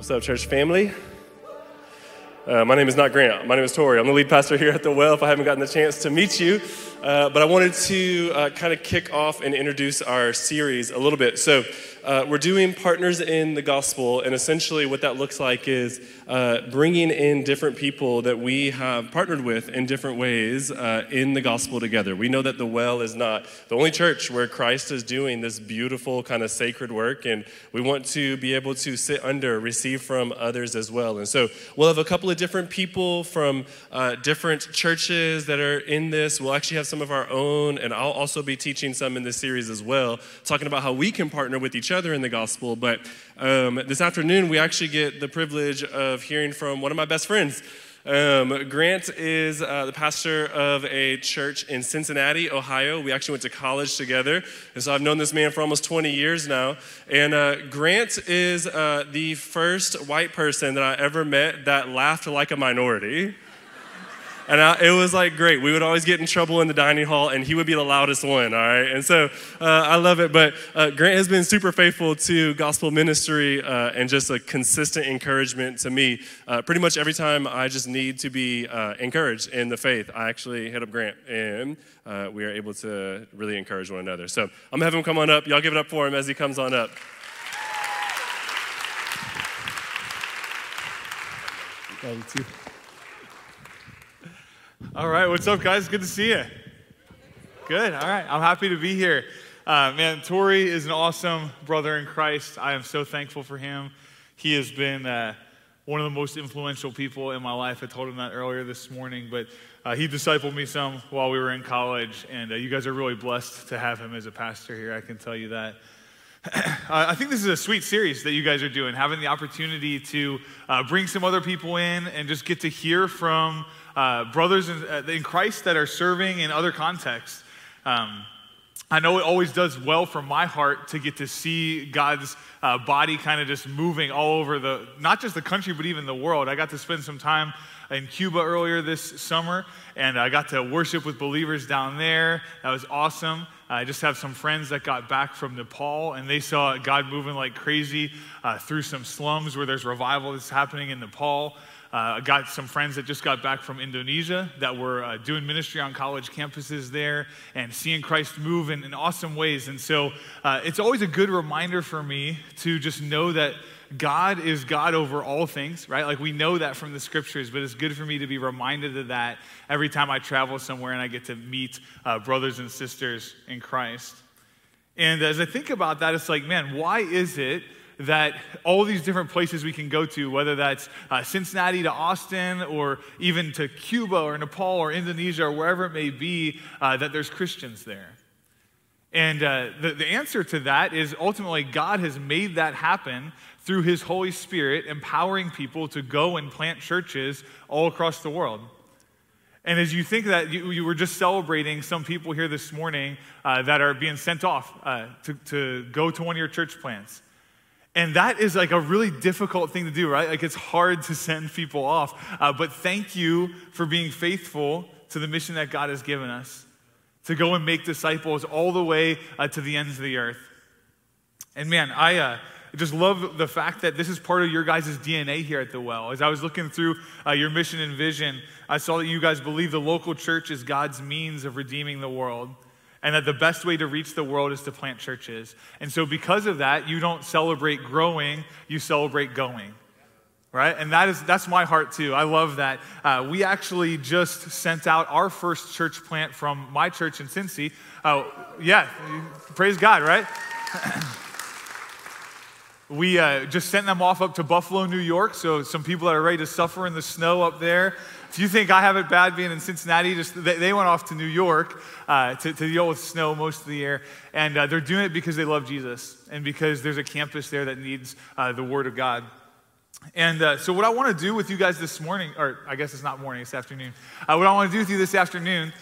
What's up, church family? Uh, my name is not Grant. My name is Tori. I'm the lead pastor here at the Well. If I haven't gotten the chance to meet you, uh, but I wanted to uh, kind of kick off and introduce our series a little bit. So, uh, we're doing partners in the gospel, and essentially what that looks like is uh, bringing in different people that we have partnered with in different ways uh, in the gospel together. We know that the well is not the only church where Christ is doing this beautiful kind of sacred work, and we want to be able to sit under, receive from others as well. And so we'll have a couple of different people from uh, different churches that are in this. We'll actually have some of our own, and I'll also be teaching some in this series as well, talking about how we can partner with each other in the gospel. But um, this afternoon, we actually get the privilege of hearing from one of my best friends. Um, Grant is uh, the pastor of a church in Cincinnati, Ohio. We actually went to college together. And so I've known this man for almost 20 years now. And uh, Grant is uh, the first white person that I ever met that laughed like a minority. And I, it was like great. We would always get in trouble in the dining hall, and he would be the loudest one, all right? And so uh, I love it. But uh, Grant has been super faithful to gospel ministry uh, and just a consistent encouragement to me. Uh, pretty much every time I just need to be uh, encouraged in the faith, I actually hit up Grant, and uh, we are able to really encourage one another. So I'm going to have him come on up. Y'all give it up for him as he comes on up. Thank you. All right, what's up, guys? Good to see you. Good. All right, I'm happy to be here. Uh, man, Tori is an awesome brother in Christ. I am so thankful for him. He has been uh, one of the most influential people in my life. I told him that earlier this morning, but uh, he discipled me some while we were in college, and uh, you guys are really blessed to have him as a pastor here. I can tell you that. I think this is a sweet series that you guys are doing, having the opportunity to uh, bring some other people in and just get to hear from uh, brothers in, uh, in, Christ that are serving in other contexts. Um, I know it always does well for my heart to get to see God's uh, body kind of just moving all over the, not just the country, but even the world. I got to spend some time in Cuba earlier this summer, and I got to worship with believers down there. That was awesome. I just have some friends that got back from Nepal, and they saw God moving like crazy uh, through some slums where there's revival that's happening in Nepal. Uh, I got some friends that just got back from Indonesia that were uh, doing ministry on college campuses there and seeing Christ move in, in awesome ways. And so uh, it's always a good reminder for me to just know that God is God over all things, right? Like we know that from the scriptures, but it's good for me to be reminded of that every time I travel somewhere and I get to meet uh, brothers and sisters in Christ. And as I think about that, it's like, man, why is it? That all these different places we can go to, whether that's uh, Cincinnati to Austin or even to Cuba or Nepal or Indonesia or wherever it may be, uh, that there's Christians there. And uh, the, the answer to that is ultimately God has made that happen through His Holy Spirit, empowering people to go and plant churches all across the world. And as you think that, you, you were just celebrating some people here this morning uh, that are being sent off uh, to, to go to one of your church plants. And that is like a really difficult thing to do, right? Like it's hard to send people off. Uh, but thank you for being faithful to the mission that God has given us to go and make disciples all the way uh, to the ends of the earth. And man, I uh, just love the fact that this is part of your guys' DNA here at the well. As I was looking through uh, your mission and vision, I saw that you guys believe the local church is God's means of redeeming the world and that the best way to reach the world is to plant churches. And so, because of that, you don't celebrate growing, you celebrate going. Right? And that is, that's my heart too. I love that. Uh, we actually just sent out our first church plant from my church in Cincy. Uh, yeah, praise God, right? we uh, just sent them off up to Buffalo, New York. So, some people that are ready to suffer in the snow up there. If you think I have it bad being in Cincinnati, just they, they went off to New York uh, to, to, deal with snow most of the year, and uh, they're doing it because they love Jesus and because there's a campus there that needs uh, the Word of God. And uh, so, what I want to do with you guys this morning, or I guess it's not morning, it's afternoon. Uh, what I want to do with you this afternoon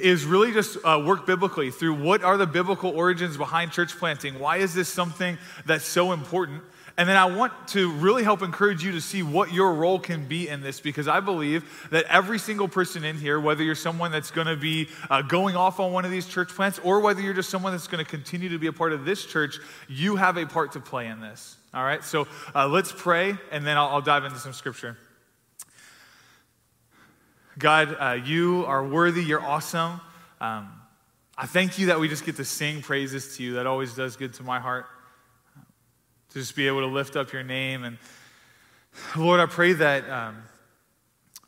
is really just uh, work biblically through what are the biblical origins behind church planting. Why is this something that's so important? And then I want to really help encourage you to see what your role can be in this because I believe that every single person in here, whether you're someone that's going to be uh, going off on one of these church plants or whether you're just someone that's going to continue to be a part of this church, you have a part to play in this. All right, so uh, let's pray, and then I'll, I'll, dive into some scripture. God, uh, you are worthy, you're awesome. Um, I thank you that we just get to sing praises to you. That always does good to my heart. To just be able to lift up your name. And Lord, I pray that um,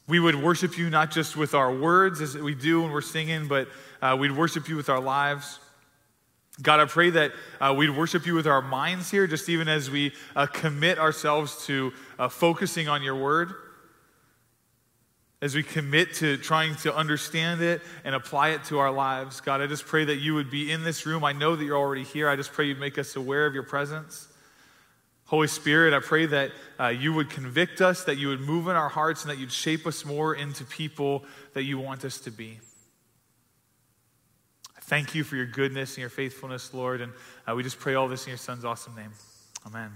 we would worship you not just with our words as we do when we're singing, but uh, we'd worship you with our lives. God, I pray that uh, we'd worship you with our minds here, just even as we uh, commit ourselves to uh, focusing on your word. As we commit to trying to understand it and apply it to our lives. God, I just pray that you would be in this room. I know that you're already here. I just pray you'd make us aware of your presence. Holy Spirit, I pray that uh, you would convict us, that you would move in our hearts, and that you'd shape us more into people that you want us to be. Thank you for your goodness and your faithfulness, Lord. And uh, we just pray all this in your son's awesome name. Amen.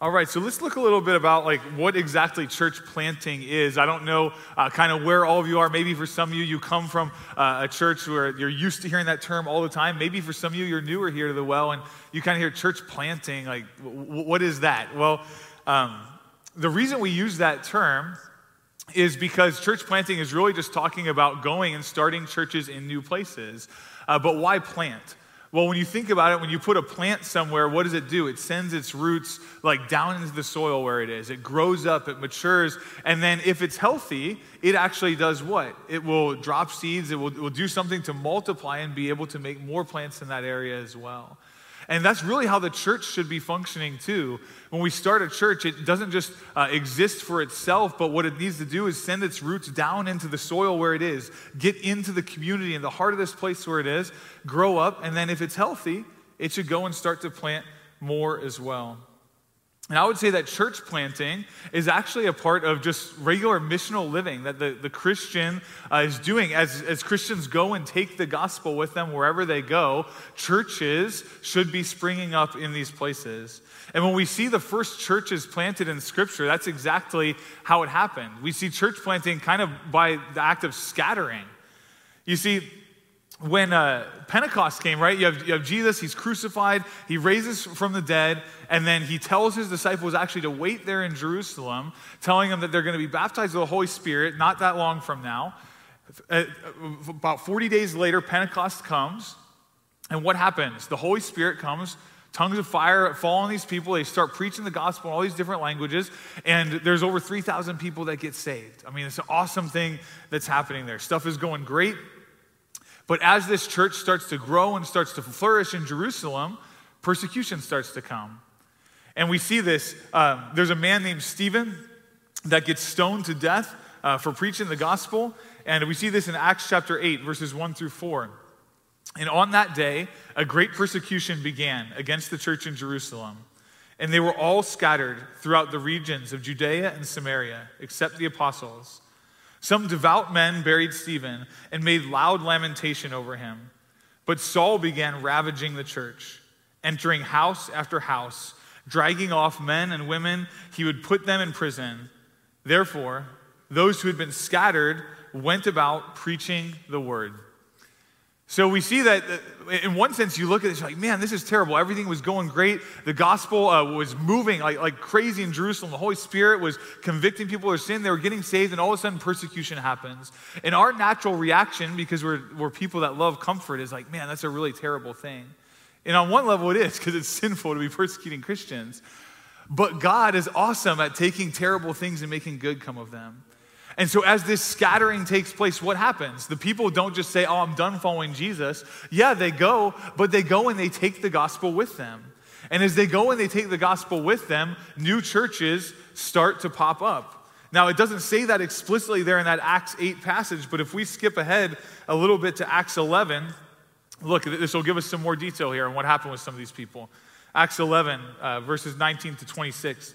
All right, so let's look a little bit about like what exactly church planting is. I don't know uh, kind of where all of you are. Maybe for some of you, you come from uh, a church where you're used to hearing that term all the time. Maybe for some of you, you're newer here to the well and you kind of hear church planting. Like, w- what is that? Well, um, the reason we use that term is because church planting is really just talking about going and starting churches in new places. Uh, but why plant? Well, when you think about it, when you put a plant somewhere, what does it do? It sends its roots like down into the soil where it is. It grows up, it matures, and then if it's healthy, it actually does what? It will drop seeds, it will, it will do something to multiply and be able to make more plants in that area as well. And that's really how the church should be functioning too. When we start a church, it doesn't just uh, exist for itself, but what it needs to do is send its roots down into the soil where it is, get into the community, in the heart of this place where it is, grow up, and then if it's healthy, it should go and start to plant more as well. And I would say that church planting is actually a part of just regular missional living that the, the Christian uh, is doing. As, as Christians go and take the gospel with them wherever they go, churches should be springing up in these places. And when we see the first churches planted in Scripture, that's exactly how it happened. We see church planting kind of by the act of scattering. You see, when uh, Pentecost came, right? You have, you have Jesus, he's crucified, he raises from the dead, and then he tells his disciples actually to wait there in Jerusalem, telling them that they're going to be baptized with the Holy Spirit not that long from now. Uh, about 40 days later, Pentecost comes, and what happens? The Holy Spirit comes, tongues of fire fall on these people. They start preaching the gospel in all these different languages, and there's over 3,000 people that get saved. I mean, it's an awesome thing that's happening there. Stuff is going great. But as this church starts to grow and starts to flourish in Jerusalem, persecution starts to come. And we see this. Uh, there's a man named Stephen that gets stoned to death uh, for preaching the gospel. And we see this in Acts chapter 8, verses 1 through 4. And on that day, a great persecution began against the church in Jerusalem. And they were all scattered throughout the regions of Judea and Samaria, except the apostles. Some devout men buried Stephen and made loud lamentation over him. But Saul began ravaging the church, entering house after house, dragging off men and women. He would put them in prison. Therefore, those who had been scattered went about preaching the word. So we see that in one sense, you look at this like, man, this is terrible. Everything was going great. The gospel uh, was moving like, like crazy in Jerusalem. The Holy Spirit was convicting people of sin. They were getting saved, and all of a sudden, persecution happens. And our natural reaction, because we're, we're people that love comfort, is like, man, that's a really terrible thing. And on one level, it is because it's sinful to be persecuting Christians. But God is awesome at taking terrible things and making good come of them. And so, as this scattering takes place, what happens? The people don't just say, Oh, I'm done following Jesus. Yeah, they go, but they go and they take the gospel with them. And as they go and they take the gospel with them, new churches start to pop up. Now, it doesn't say that explicitly there in that Acts 8 passage, but if we skip ahead a little bit to Acts 11, look, this will give us some more detail here on what happened with some of these people. Acts 11, uh, verses 19 to 26.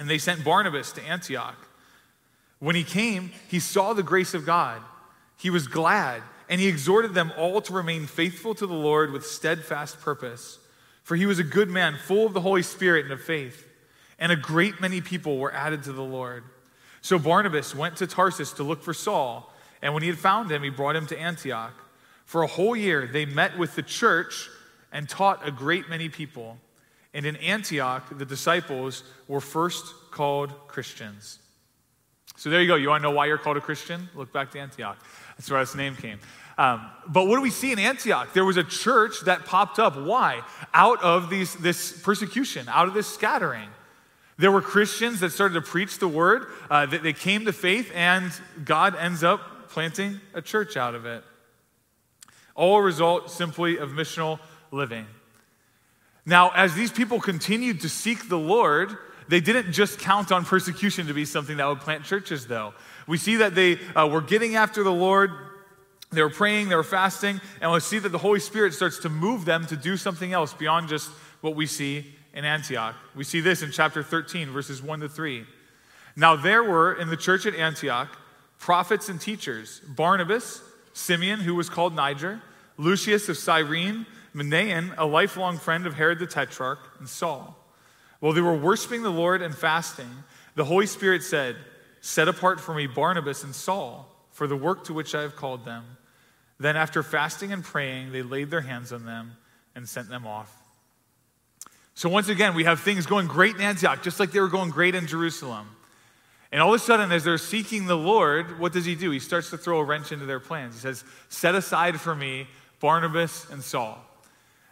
and they sent Barnabas to Antioch. When he came, he saw the grace of God. He was glad, and he exhorted them all to remain faithful to the Lord with steadfast purpose. For he was a good man, full of the Holy Spirit and of faith, and a great many people were added to the Lord. So Barnabas went to Tarsus to look for Saul, and when he had found him, he brought him to Antioch. For a whole year, they met with the church and taught a great many people. And in Antioch, the disciples were first called Christians. So there you go. You want to know why you're called a Christian? Look back to Antioch. That's where this name came. Um, but what do we see in Antioch? There was a church that popped up. Why? Out of these, this persecution, out of this scattering. There were Christians that started to preach the word, uh, that they came to faith, and God ends up planting a church out of it. All a result simply of missional living. Now, as these people continued to seek the Lord, they didn't just count on persecution to be something that would plant churches, though. We see that they uh, were getting after the Lord. They were praying, they were fasting, and we see that the Holy Spirit starts to move them to do something else beyond just what we see in Antioch. We see this in chapter 13, verses 1 to 3. Now, there were in the church at Antioch prophets and teachers Barnabas, Simeon, who was called Niger, Lucius of Cyrene, Manaen, a lifelong friend of Herod the Tetrarch, and Saul. While they were worshiping the Lord and fasting, the Holy Spirit said, Set apart for me Barnabas and Saul for the work to which I have called them. Then, after fasting and praying, they laid their hands on them and sent them off. So, once again, we have things going great in Antioch, just like they were going great in Jerusalem. And all of a sudden, as they're seeking the Lord, what does he do? He starts to throw a wrench into their plans. He says, Set aside for me Barnabas and Saul.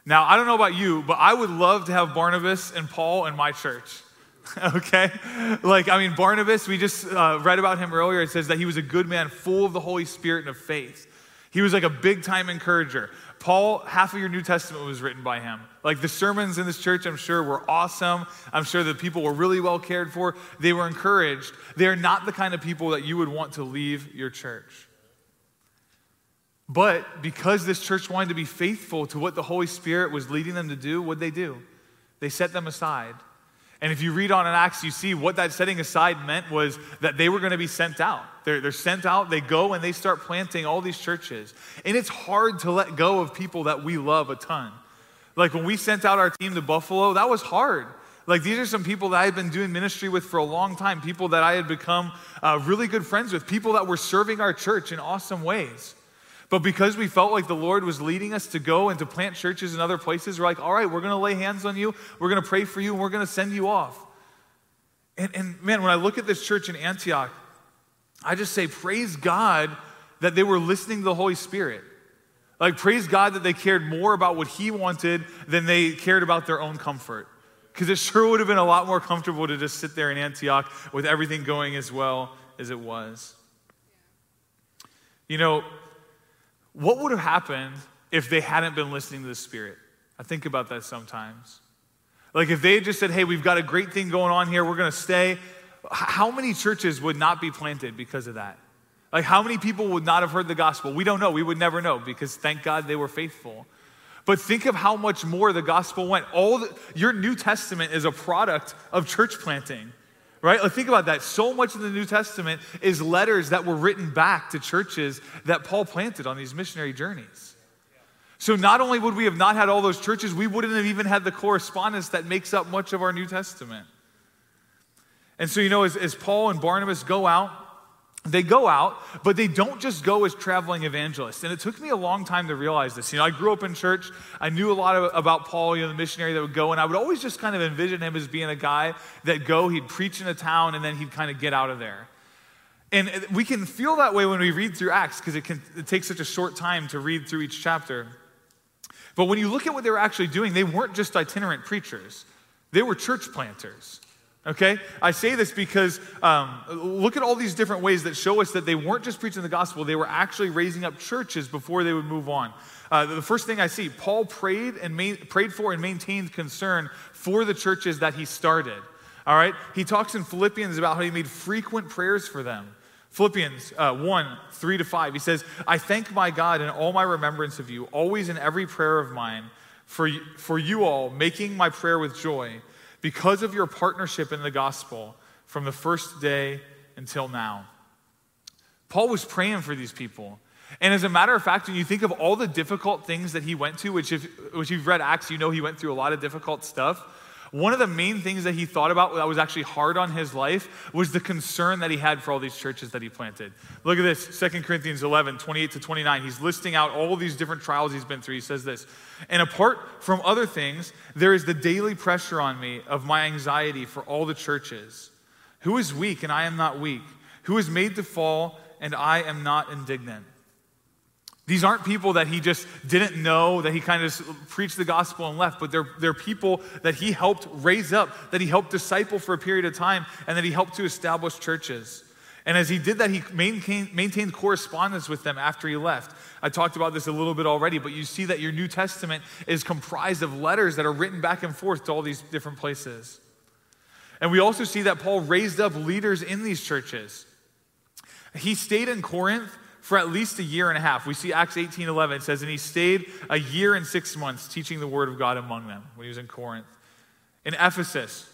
Now, I don't know about you, but I would love to have Barnabas and Paul in my church. okay? Like, I mean, Barnabas, we just uh, read about him earlier. It says that he was a good man, full of the Holy Spirit and of faith. He was like a big time encourager. Paul, half of your New Testament was written by him. Like the sermons in this church, I'm sure, were awesome. I'm sure the people were really well cared for. They were encouraged. They are not the kind of people that you would want to leave your church. But because this church wanted to be faithful to what the Holy Spirit was leading them to do, what they do? They set them aside. And if you read on in Acts, you see what that setting aside meant was that they were going to be sent out. They're, they're sent out, they go and they start planting all these churches. And it's hard to let go of people that we love a ton. Like when we sent out our team to Buffalo, that was hard. Like these are some people that I had been doing ministry with for a long time, people that I had become uh, really good friends with, people that were serving our church in awesome ways. But because we felt like the Lord was leading us to go and to plant churches in other places, we're like, all right, we're going to lay hands on you, we're going to pray for you, and we're going to send you off. And, and man, when I look at this church in Antioch, I just say, praise God that they were listening to the Holy Spirit. Like, praise God that they cared more about what He wanted than they cared about their own comfort. Because it sure would have been a lot more comfortable to just sit there in Antioch with everything going as well as it was. You know, what would have happened if they hadn't been listening to the Spirit? I think about that sometimes. Like if they just said, hey, we've got a great thing going on here, we're going to stay, how many churches would not be planted because of that? Like how many people would not have heard the gospel? We don't know. We would never know because thank God they were faithful. But think of how much more the gospel went. All the, your New Testament is a product of church planting right? Like think about that. So much of the New Testament is letters that were written back to churches that Paul planted on these missionary journeys. So not only would we have not had all those churches, we wouldn't have even had the correspondence that makes up much of our New Testament. And so, you know, as, as Paul and Barnabas go out, they go out, but they don't just go as traveling evangelists. And it took me a long time to realize this. You know, I grew up in church. I knew a lot of, about Paul, you know, the missionary that would go, and I would always just kind of envision him as being a guy that go, he'd preach in a town, and then he'd kind of get out of there. And we can feel that way when we read through Acts because it, can, it takes such a short time to read through each chapter. But when you look at what they were actually doing, they weren't just itinerant preachers, they were church planters. Okay? I say this because um, look at all these different ways that show us that they weren't just preaching the gospel, they were actually raising up churches before they would move on. Uh, the first thing I see, Paul prayed and ma- prayed for and maintained concern for the churches that he started. All right? He talks in Philippians about how he made frequent prayers for them. Philippians uh, 1 3 to 5, he says, I thank my God in all my remembrance of you, always in every prayer of mine for, for you all, making my prayer with joy because of your partnership in the gospel from the first day until now. Paul was praying for these people. And as a matter of fact, when you think of all the difficult things that he went to, which if, which you've read Acts, you know he went through a lot of difficult stuff. One of the main things that he thought about that was actually hard on his life was the concern that he had for all these churches that he planted. Look at this, 2 Corinthians 11, 28 to 29. He's listing out all these different trials he's been through. He says this, and apart from other things, there is the daily pressure on me of my anxiety for all the churches. Who is weak and I am not weak? Who is made to fall and I am not indignant? These aren't people that he just didn't know, that he kind of preached the gospel and left, but they're, they're people that he helped raise up, that he helped disciple for a period of time, and that he helped to establish churches. And as he did that, he maintained, maintained correspondence with them after he left. I talked about this a little bit already, but you see that your New Testament is comprised of letters that are written back and forth to all these different places. And we also see that Paul raised up leaders in these churches. He stayed in Corinth for at least a year and a half. We see Acts 18 11 says, And he stayed a year and six months teaching the word of God among them when he was in Corinth. In Ephesus,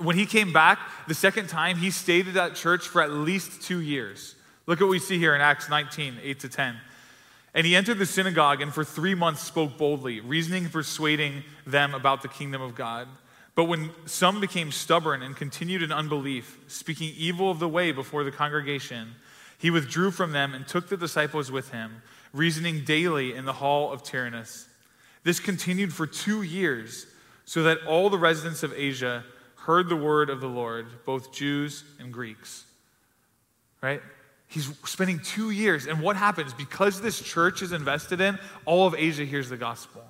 when he came back the second time, he stayed at that church for at least two years. Look at what we see here in Acts 19 8 to 10. And he entered the synagogue and for three months spoke boldly, reasoning and persuading them about the kingdom of God. But when some became stubborn and continued in unbelief, speaking evil of the way before the congregation, he withdrew from them and took the disciples with him, reasoning daily in the hall of Tyrannus. This continued for two years, so that all the residents of Asia heard the word of the Lord, both Jews and Greeks. Right? He's spending two years. And what happens? Because this church is invested in, all of Asia hears the gospel.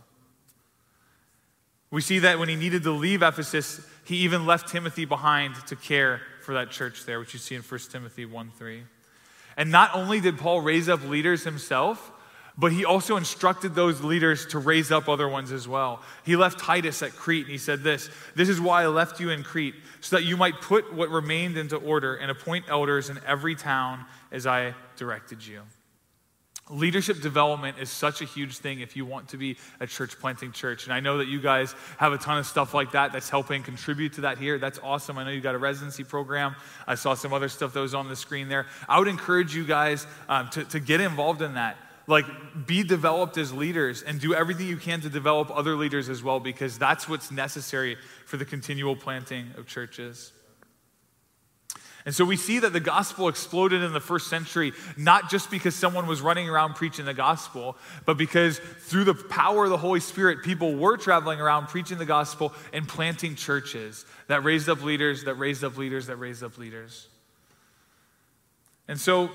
We see that when he needed to leave Ephesus, he even left Timothy behind to care for that church there, which you see in 1 Timothy 1 3. And not only did Paul raise up leaders himself, but he also instructed those leaders to raise up other ones as well. He left Titus at Crete and he said this This is why I left you in Crete, so that you might put what remained into order and appoint elders in every town as I directed you. Leadership development is such a huge thing if you want to be a church planting church. And I know that you guys have a ton of stuff like that that's helping contribute to that here. That's awesome. I know you got a residency program. I saw some other stuff that was on the screen there. I would encourage you guys um, to, to get involved in that. Like, be developed as leaders and do everything you can to develop other leaders as well, because that's what's necessary for the continual planting of churches. And so we see that the gospel exploded in the first century, not just because someone was running around preaching the gospel, but because through the power of the Holy Spirit, people were traveling around preaching the gospel and planting churches that raised up leaders, that raised up leaders, that raised up leaders. And so,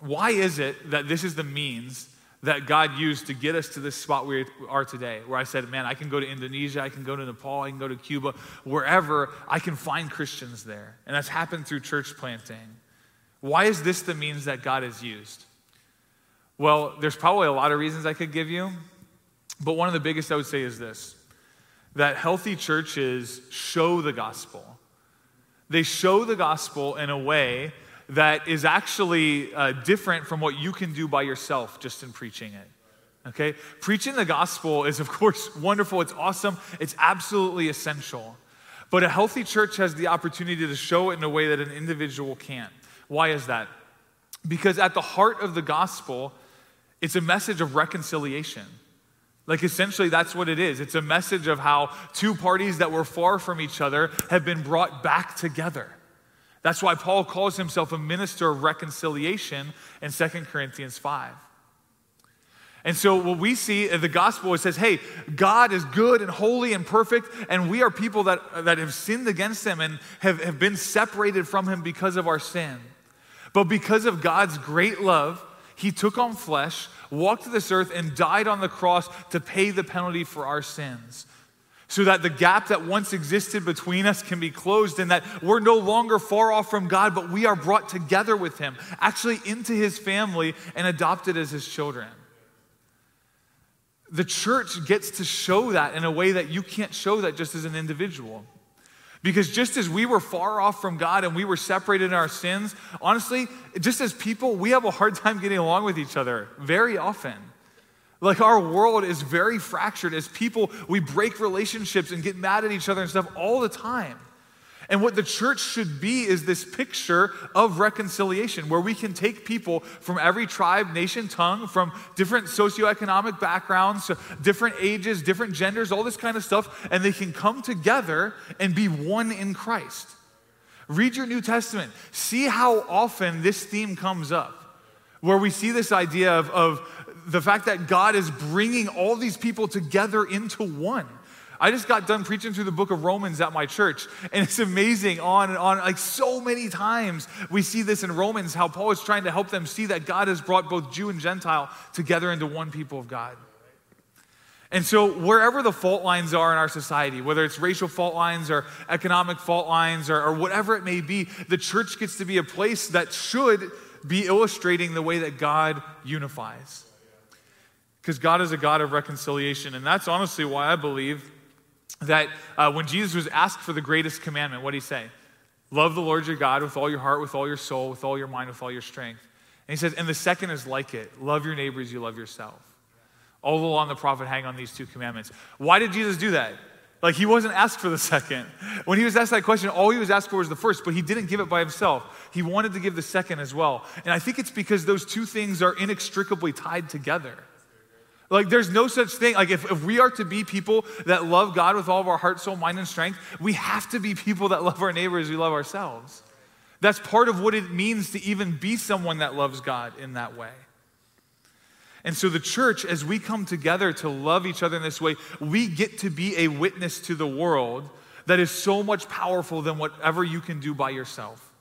why is it that this is the means that God used to get us to this spot we are today, where I said, man, I can go to Indonesia, I can go to Nepal, I can go to Cuba, wherever I can find Christians there. And that's happened through church planting. Why is this the means that God has used? Well, there's probably a lot of reasons I could give you, but one of the biggest I would say is this that healthy churches show the gospel. They show the gospel in a way that is actually uh, different from what you can do by yourself just in preaching it. Okay? Preaching the gospel is, of course, wonderful. It's awesome. It's absolutely essential. But a healthy church has the opportunity to show it in a way that an individual can't. Why is that? Because at the heart of the gospel, it's a message of reconciliation. Like, essentially, that's what it is. It's a message of how two parties that were far from each other have been brought back together. That's why Paul calls himself a minister of reconciliation in 2 Corinthians 5. And so, what we see in the gospel, it says, hey, God is good and holy and perfect, and we are people that, that have sinned against him and have, have been separated from him because of our sin. But because of God's great love, he took on flesh, walked this earth, and died on the cross to pay the penalty for our sins so that the gap that once existed between us can be closed and that we're no longer far off from God, but we are brought together with Him, actually into His family and adopted as His children. The church gets to show that in a way that you can't show that just as an individual. Because just as we were far off from God and we were separated in our sins, honestly, just as people, we have a hard time getting along with each other very often. Like our world is very fractured. As people, we break relationships and get mad at each other and stuff all the time. And what the church should be is this picture of reconciliation where we can take people from every tribe, nation, tongue, from different socioeconomic backgrounds, different ages, different genders, all this kind of stuff, and they can come together and be one in Christ. Read your New Testament. See how often this theme comes up, where we see this idea of, of the fact that God is bringing all these people together into one. I just got done preaching through the book of Romans at my church, and it's amazing on and on. Like so many times, we see this in Romans how Paul is trying to help them see that God has brought both Jew and Gentile together into one people of God. And so, wherever the fault lines are in our society, whether it's racial fault lines or economic fault lines or, or, whatever it may be, the church gets to be a place that should be illustrating the way that God unifies. Because God is a God of reconciliation. And that's honestly why I believe that uh, when Jesus was asked for the greatest commandment, what did he say? Love the Lord your God with all your heart, with all your soul, with all your mind, with all your strength. And he says, and the second is like it love your neighbors, you love yourself. All along, the prophet hang on these two commandments. Why did Jesus do that? Like, he wasn't asked for the second. When he was asked that question, all he was asked for was the first, but he didn't give it by himself. He wanted to give the second as well. And I think it's because those two things are inextricably tied together. Like, there's no such thing. Like, if, if we are to be people that love God with all of our heart, soul, mind, and strength, we have to be people that love our neighbors, we love ourselves. That's part of what it means to even be someone that loves God in that way. And so, the church, as we come together to love each other in this way, we get to be a witness to the world that is so much powerful than whatever you can do by yourself.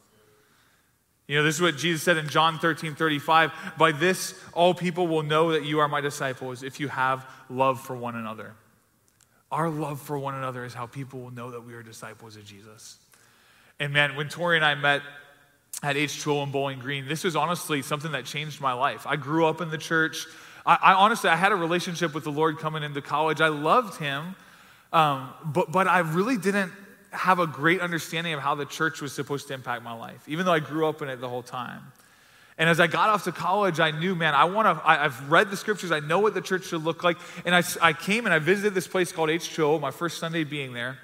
You know, this is what Jesus said in John 13 35. By this, all people will know that you are my disciples if you have love for one another. Our love for one another is how people will know that we are disciples of Jesus. And man, when Tori and I met at H2O in Bowling Green, this was honestly something that changed my life. I grew up in the church. I, I honestly, I had a relationship with the Lord coming into college. I loved Him, um, but, but I really didn't have a great understanding of how the church was supposed to impact my life, even though I grew up in it the whole time. And as I got off to college, I knew, man, I want to, I've read the scriptures, I know what the church should look like. And I, I came and I visited this place called H2O, my first Sunday being there.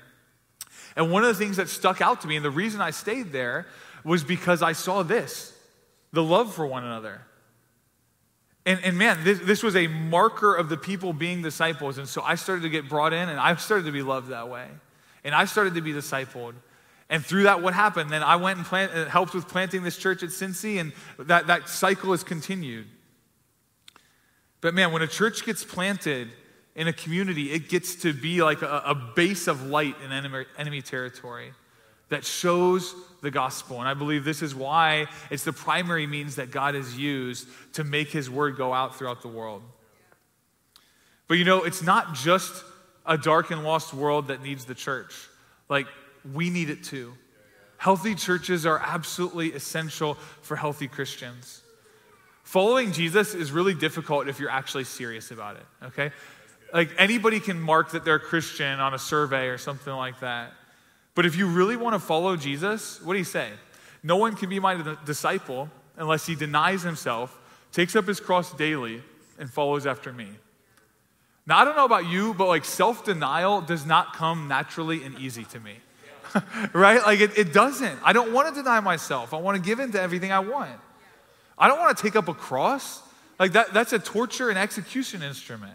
And one of the things that stuck out to me, and the reason I stayed there, was because I saw this the love for one another. And, and man, this, this was a marker of the people being disciples. And so I started to get brought in, and I started to be loved that way. And I started to be discipled. And through that, what happened? Then I went and plant, uh, helped with planting this church at Cincy, and that, that cycle has continued. But man, when a church gets planted in a community, it gets to be like a, a base of light in enemy, enemy territory that shows the gospel. And I believe this is why it's the primary means that God has used to make his word go out throughout the world. But you know, it's not just a dark and lost world that needs the church. Like, we need it too. Healthy churches are absolutely essential for healthy Christians. Following Jesus is really difficult if you're actually serious about it, okay? Like, anybody can mark that they're a Christian on a survey or something like that. But if you really want to follow Jesus, what do you say? No one can be my disciple unless he denies himself, takes up his cross daily, and follows after me. Now, I don't know about you, but like self denial does not come naturally and easy to me. right? Like it, it doesn't. I don't want to deny myself. I want to give in to everything I want. I don't want to take up a cross. Like that, that's a torture and execution instrument.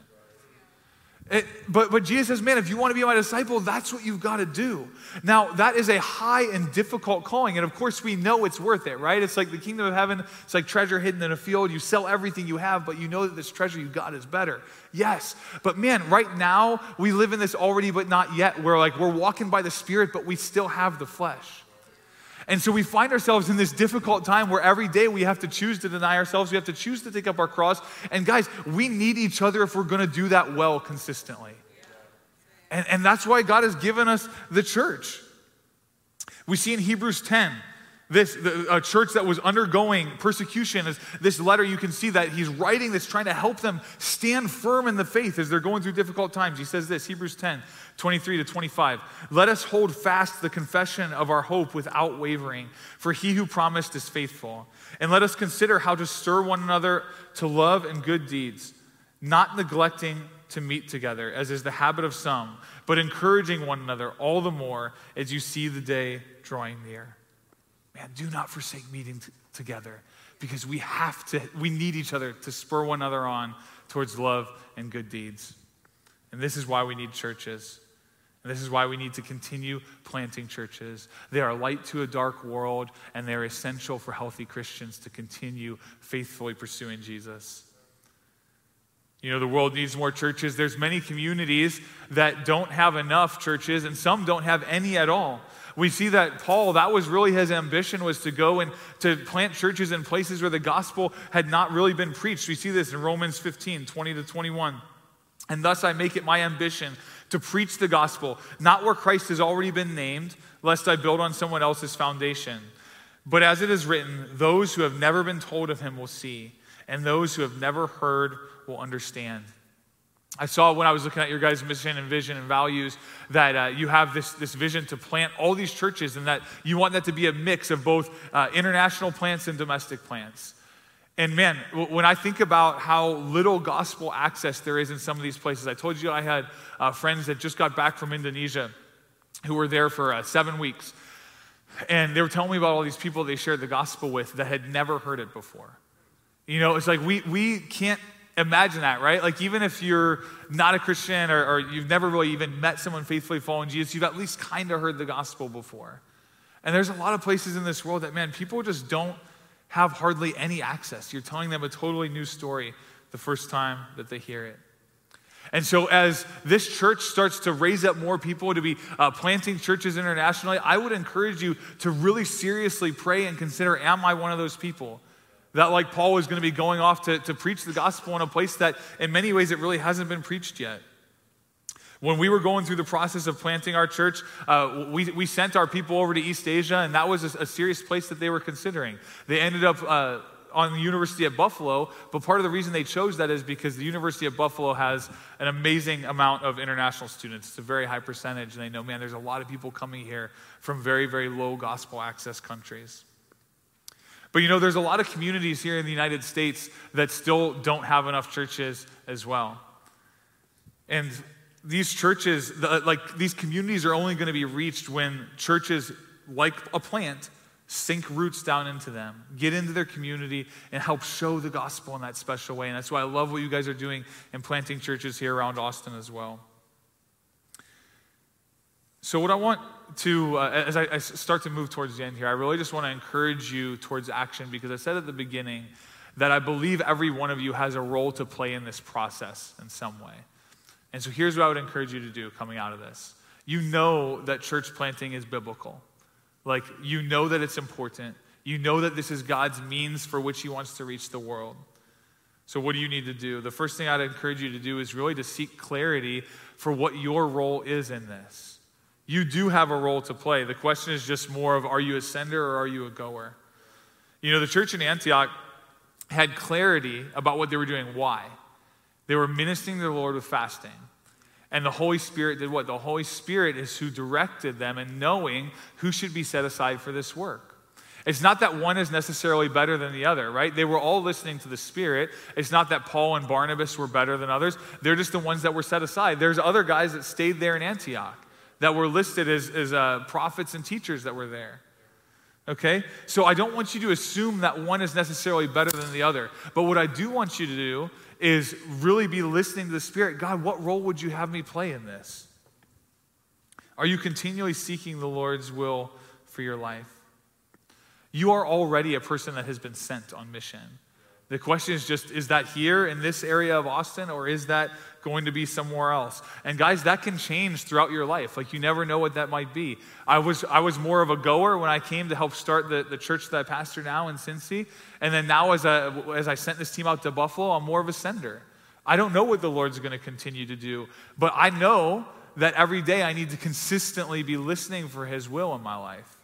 It, but, but Jesus says, man, if you want to be my disciple, that's what you've got to do. Now, that is a high and difficult calling. And of course, we know it's worth it, right? It's like the kingdom of heaven, it's like treasure hidden in a field. You sell everything you have, but you know that this treasure you got is better. Yes. But man, right now, we live in this already, but not yet, where like we're walking by the Spirit, but we still have the flesh. And so we find ourselves in this difficult time where every day we have to choose to deny ourselves. We have to choose to take up our cross. And guys, we need each other if we're going to do that well consistently. And, and that's why God has given us the church. We see in Hebrews 10 this the, a church that was undergoing persecution is this letter. You can see that he's writing this trying to help them stand firm in the faith as they're going through difficult times. He says this hebrews 10 23 to 25 let us hold fast the confession of our hope without wavering for he who promised is faithful. And let us consider how to stir one another to love and good deeds not neglecting to meet together, as is the habit of some, but encouraging one another all the more as you see the day drawing near. Do not forsake meeting t- together because we have to, we need each other to spur one another on towards love and good deeds. And this is why we need churches. And this is why we need to continue planting churches. They are light to a dark world, and they're essential for healthy Christians to continue faithfully pursuing Jesus. You know, the world needs more churches. There's many communities that don't have enough churches, and some don't have any at all. We see that Paul, that was really his ambition, was to go and to plant churches in places where the gospel had not really been preached. We see this in Romans 15, 20 to 21. And thus I make it my ambition to preach the gospel, not where Christ has already been named, lest I build on someone else's foundation. But as it is written, those who have never been told of him will see, and those who have never heard will understand. I saw when I was looking at your guys' mission and vision and values that uh, you have this, this vision to plant all these churches and that you want that to be a mix of both uh, international plants and domestic plants. And man, when I think about how little gospel access there is in some of these places, I told you I had uh, friends that just got back from Indonesia who were there for uh, seven weeks. And they were telling me about all these people they shared the gospel with that had never heard it before. You know, it's like we, we can't imagine that, right? Like, even if you're not a Christian or, or you've never really even met someone faithfully following Jesus, you've at least kind of heard the gospel before. And there's a lot of places in this world that, man, people just don't have hardly any access. You're telling them a totally new story the first time that they hear it. And so, as this church starts to raise up more people to be uh, planting churches internationally, I would encourage you to really seriously pray and consider Am I one of those people? That, like Paul, was going to be going off to, to preach the gospel in a place that, in many ways, it really hasn't been preached yet. When we were going through the process of planting our church, uh, we, we sent our people over to East Asia, and that was a, a serious place that they were considering. They ended up uh, on the University at Buffalo, but part of the reason they chose that is because the University of Buffalo has an amazing amount of international students. It's a very high percentage, and they know, man, there's a lot of people coming here from very, very low gospel access countries. But you know, there's a lot of communities here in the United States that still don't have enough churches as well. And these churches, the, like these communities, are only going to be reached when churches, like a plant, sink roots down into them, get into their community, and help show the gospel in that special way. And that's why I love what you guys are doing in planting churches here around Austin as well. So, what I want to, uh, as I, I, start to move towards the end here, I really just want to encourage you towards action because I said at the beginning that I believe every one of you has a role to play in this process in some way. And so here's what I would encourage you to do coming out of this. You know that church planting is biblical. Like, you know that it's important. You know that this is God's means for which He wants to reach the world. So, what do you need to do? The first thing I'd encourage you to do is really to seek clarity for what your role is in this. You do have a role to play. The question is just more of are you a sender or are you a goer? You know, the church in Antioch had clarity about what they were doing. Why? They were ministering to the Lord with fasting. And the Holy Spirit did what? The Holy Spirit is who directed them in knowing who should be set aside for this work. It's not that one is necessarily better than the other, right? They were all listening to the Spirit. It's not that Paul and Barnabas were better than others. They're just the ones that were set aside. There's other guys that stayed there in Antioch that were listed as, as uh, prophets and teachers that were there. Okay? So I don't want you to assume that one is necessarily better than the other. But what I do want you to do is really be listening to the Spirit. God, what role would you have me play in this? Are you continually seeking the Lord's will for your life? You are already a person that has been sent on mission. The question is just is that here in this area of Austin or is that going to be somewhere else? And guys, that can change throughout your life. Like you never know what that might be. I was, I was more of a goer when I came to help start the, the church that I pastor now in Cincy. And then now, as, a, as I sent this team out to Buffalo, I'm more of a sender. I don't know what the Lord's going to continue to do, but I know that every day I need to consistently be listening for His will in my life.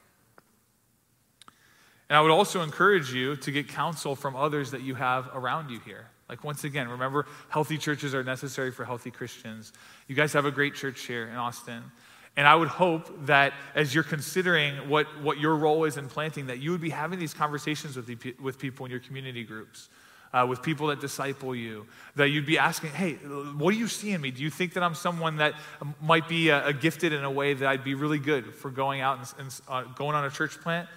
And I would also encourage you to get counsel from others that you have around you here. Like, once again, remember, healthy churches are necessary for healthy Christians. You guys have a great church here in Austin. And I would hope that as you're considering what, what your role is in planting, that you would be having these conversations with, the, with people in your community groups uh, with people that disciple you, that you'd be asking, hey, what do you see in me? Do you think that I'm someone that might be a gifted in a way that I'd be really good for going out and, and uh, going on a church plant?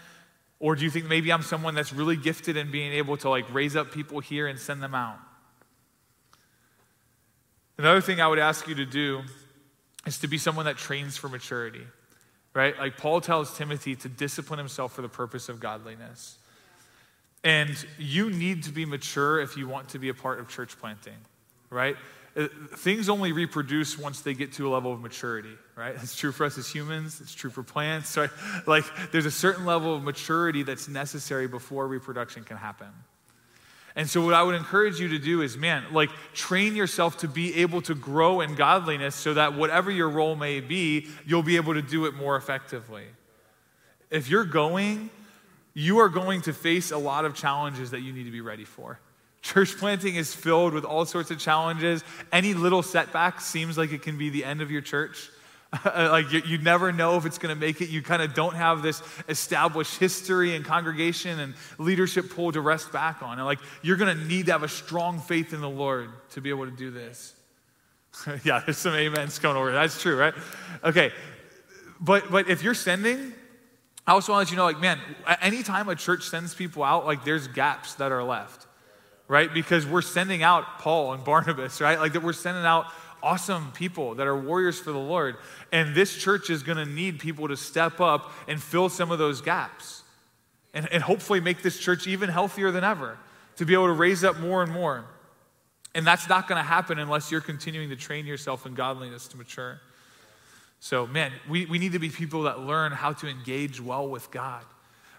Or do you think maybe I'm someone that's really gifted in being able to like raise up people here and send them out? Another thing I would ask you to do is to be someone that trains for maturity, right? Like Paul tells Timothy to discipline himself for the purpose of godliness. And you need to be mature if you want to be a part of church planting, right? Uh, things only reproduce once they get to a level of maturity, right? It's true for us as humans, it's true for plants, right? Like there's a certain level of maturity that's necessary before reproduction can happen. And so, what I would encourage you to do is, man, like train yourself to be able to grow in godliness so that whatever your role may be, you'll be able to do it more effectively. If you're going you are going to face a lot of challenges that you need to be ready for. Church planting is filled with all sorts of challenges. Any little setback seems like it can be the end of your church. like you, you, never know if it's going to make it. You kind of don't have this established history and congregation and leadership pool to rest back on. And like you're going to need to have a strong faith in the Lord to be able to do this. yeah, there's some amens coming over. That's true, right? Okay, but but if you're sending, I also want to let you know, like, man, anytime a church sends people out, like, there's gaps that are left, right? Because we're sending out Paul and Barnabas, right? Like, that we're sending out awesome people that are warriors for the Lord. And this church is going to need people to step up and fill some of those gaps and, and hopefully make this church even healthier than ever to be able to raise up more and more. And that's not going to happen unless you're continuing to train yourself in godliness to mature. So, man, we, we need to be people that learn how to engage well with God.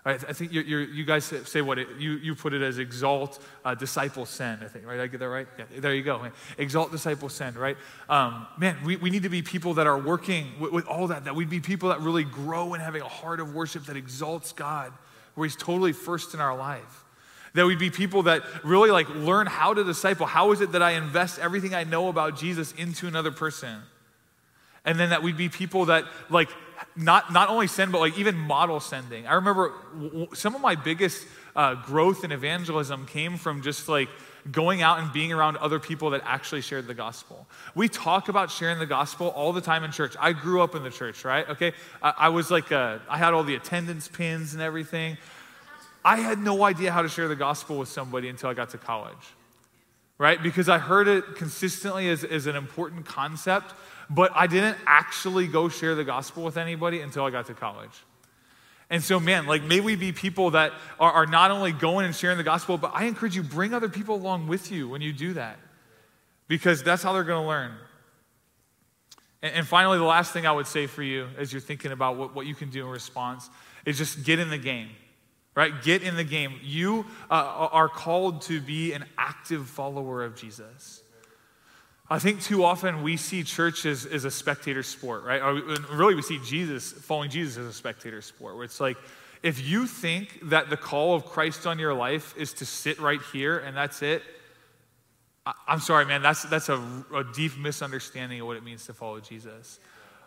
Right, I think you're, you're, you guys say what it, you, you put it as exalt, uh, disciple, send, I think, right? I get that right? Yeah, there you go. Exalt, disciple, send, right? Um, man, we, we need to be people that are working with, with all that, that we'd be people that really grow in having a heart of worship that exalts God, where He's totally first in our life. That we'd be people that really like learn how to disciple. How is it that I invest everything I know about Jesus into another person? And then that we'd be people that like not, not only send, but like even model sending. I remember some of my biggest uh, growth in evangelism came from just like going out and being around other people that actually shared the gospel. We talk about sharing the gospel all the time in church. I grew up in the church, right? Okay. I, I was like, a, uh, I had all the attendance pins and everything. I had no idea how to share the gospel with somebody until I got to college, right? Because I heard it consistently as, as an important concept, but I didn't actually go share the gospel with anybody until I got to college. And so, man, like, may we be people that are, are not only going and sharing the gospel, but I encourage you, bring other people along with you when you do that, because that's how they're going to learn. And, and, finally, the last thing I would say for you as you're thinking about what, what you can do in response is just get in the game, right? Get in the game. You uh, are called to be an active follower of Jesus. I think too often we see church as, as a spectator sport, right? Or really, we see Jesus, following Jesus as a spectator sport, where it's like, if you think that the call of Christ on your life is to sit right here and that's it, I, am sorry, man, that's, that's a, a, deep misunderstanding of what it means to follow Jesus.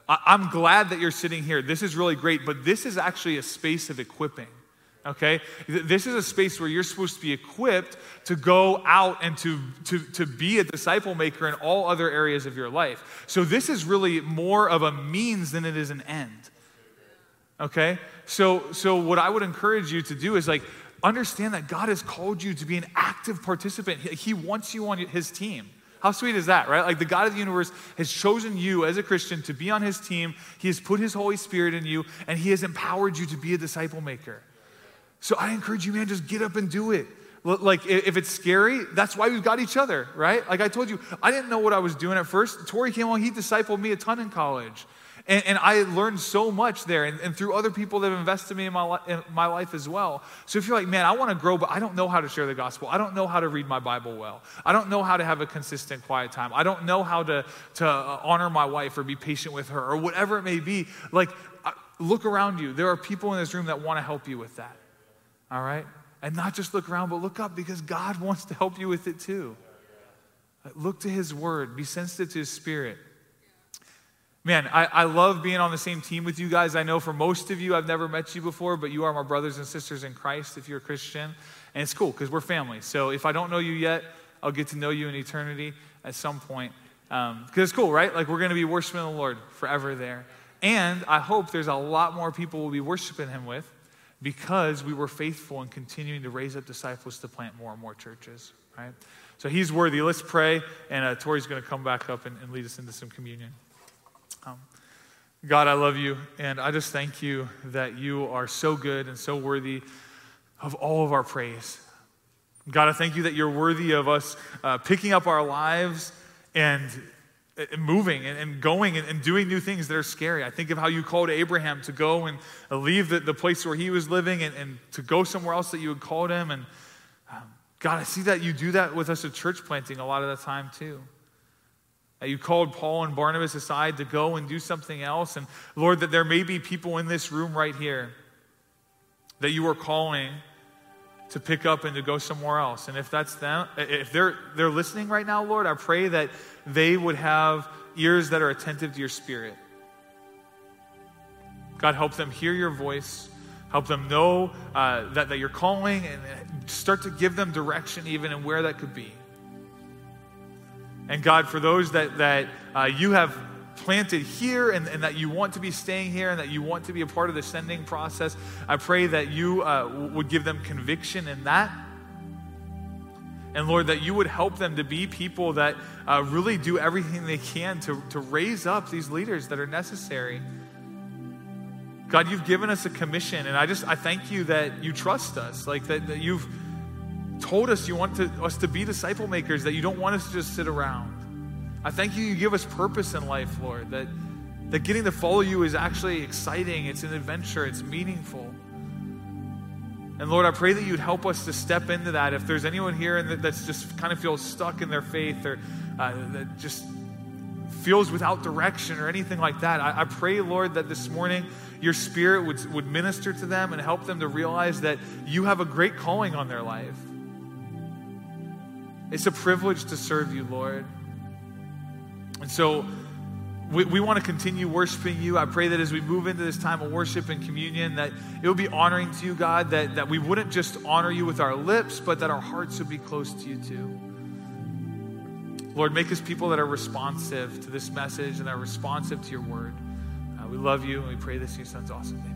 I, I'm glad that you're sitting here. This is really great, but this is actually a space of equipping okay? This is a space where you're supposed to be equipped to go out and to, to, to be a disciple maker in all other areas of your life. So this is really more of a means than it is an end, okay? So, so what I would encourage you to do is like, understand that God has called you to be an active participant. He wants you on his team. How sweet is that, right? Like the God of the universe has chosen you as a Christian to be on his team. He has put his Holy Spirit in you, and he has empowered you to be a disciple maker. So I encourage you, man, just get up and do it. Like, if it's scary, that's why we've got each other, right? Like I told you, I didn't know what I was doing at first. Tori came along, he discipled me a ton in college. And, and I learned so much there and, and, through other people that have invested in me in my, in my life as well. So if you're like, man, I want to grow, but I don't know how to share the gospel. I don't know how to read my Bible well. I don't know how to have a consistent quiet time. I don't know how to, to uh, honor my wife or be patient with her or whatever it may be. Like, uh, look around you. There are people in this room that want to help you with that all right? And not just look around, but look up because God wants to help you with it too. Look to His Word, be sensitive to His Spirit. Man, I, I love being on the same team with you guys. I know for most of you, I've never met you before, but you are my brothers and sisters in Christ if you're a Christian. And it's cool because we're family. So if I don't know you yet, I'll get to know you in eternity at some point. Because um, it's cool, right? Like we're going to be worshiping the Lord forever there. And I hope there's a lot more people we'll be worshiping Him with because we were faithful in continuing to raise up disciples to plant more and more churches, right? So He's worthy. Let's pray. And uh, Tori's going to come back up and, and lead us into some communion. Um, God, I love you, and I just thank you that you are so good and so worthy of all of our praise. God, I thank you that you're worthy of us uh, picking up our lives and, and moving and, and going and, and, doing new things that are scary. I think of how you called Abraham to go and leave the, the place where he was living and, and to go somewhere else that you had called him. And um, God, I see that you do that with us at church planting a lot of the time too. That you called Paul and Barnabas aside to go and do something else. And Lord, that there may be people in this room right here that you are calling to pick up and to go somewhere else. And if that's them, if they're they're listening right now, Lord, I pray that they would have ears that are attentive to your spirit. God, help them hear your voice. Help them know uh, that, that you're calling and start to give them direction even in where that could be. And God, for those that, that uh, you have planted here and, and, that you want to be staying here and that you want to be a part of the sending process, I pray that you uh, would give them conviction in that. And Lord, that you would help them to be people that uh, really do everything they can to, to raise up these leaders that are necessary. God, you've given us a commission, and I just I thank you that you trust us, like that, that you've told us you want to, us to be disciple makers, that you don't want us to just sit around. I thank you, you give us purpose in life, Lord, that, that getting to follow you is actually exciting, it's an adventure, it's meaningful. And Lord, I pray that you'd help us to step into that. If there's anyone here that that's just kind of feels stuck in their faith or uh, that just feels without direction or anything like that, I, I pray, Lord, that this morning your spirit would, would minister to them and help them to realize that you have a great calling on their life. It's a privilege to serve you, Lord. And so we, we want to continue worshiping you. I pray that as we move into this time of worship and communion, that it will be honoring to you, God, that, that we wouldn't just honor you with our lips, but that our hearts would be close to you too. Lord, make us people that are responsive to this message and are responsive to your word. Uh, we love you and we pray this in your son's awesome name.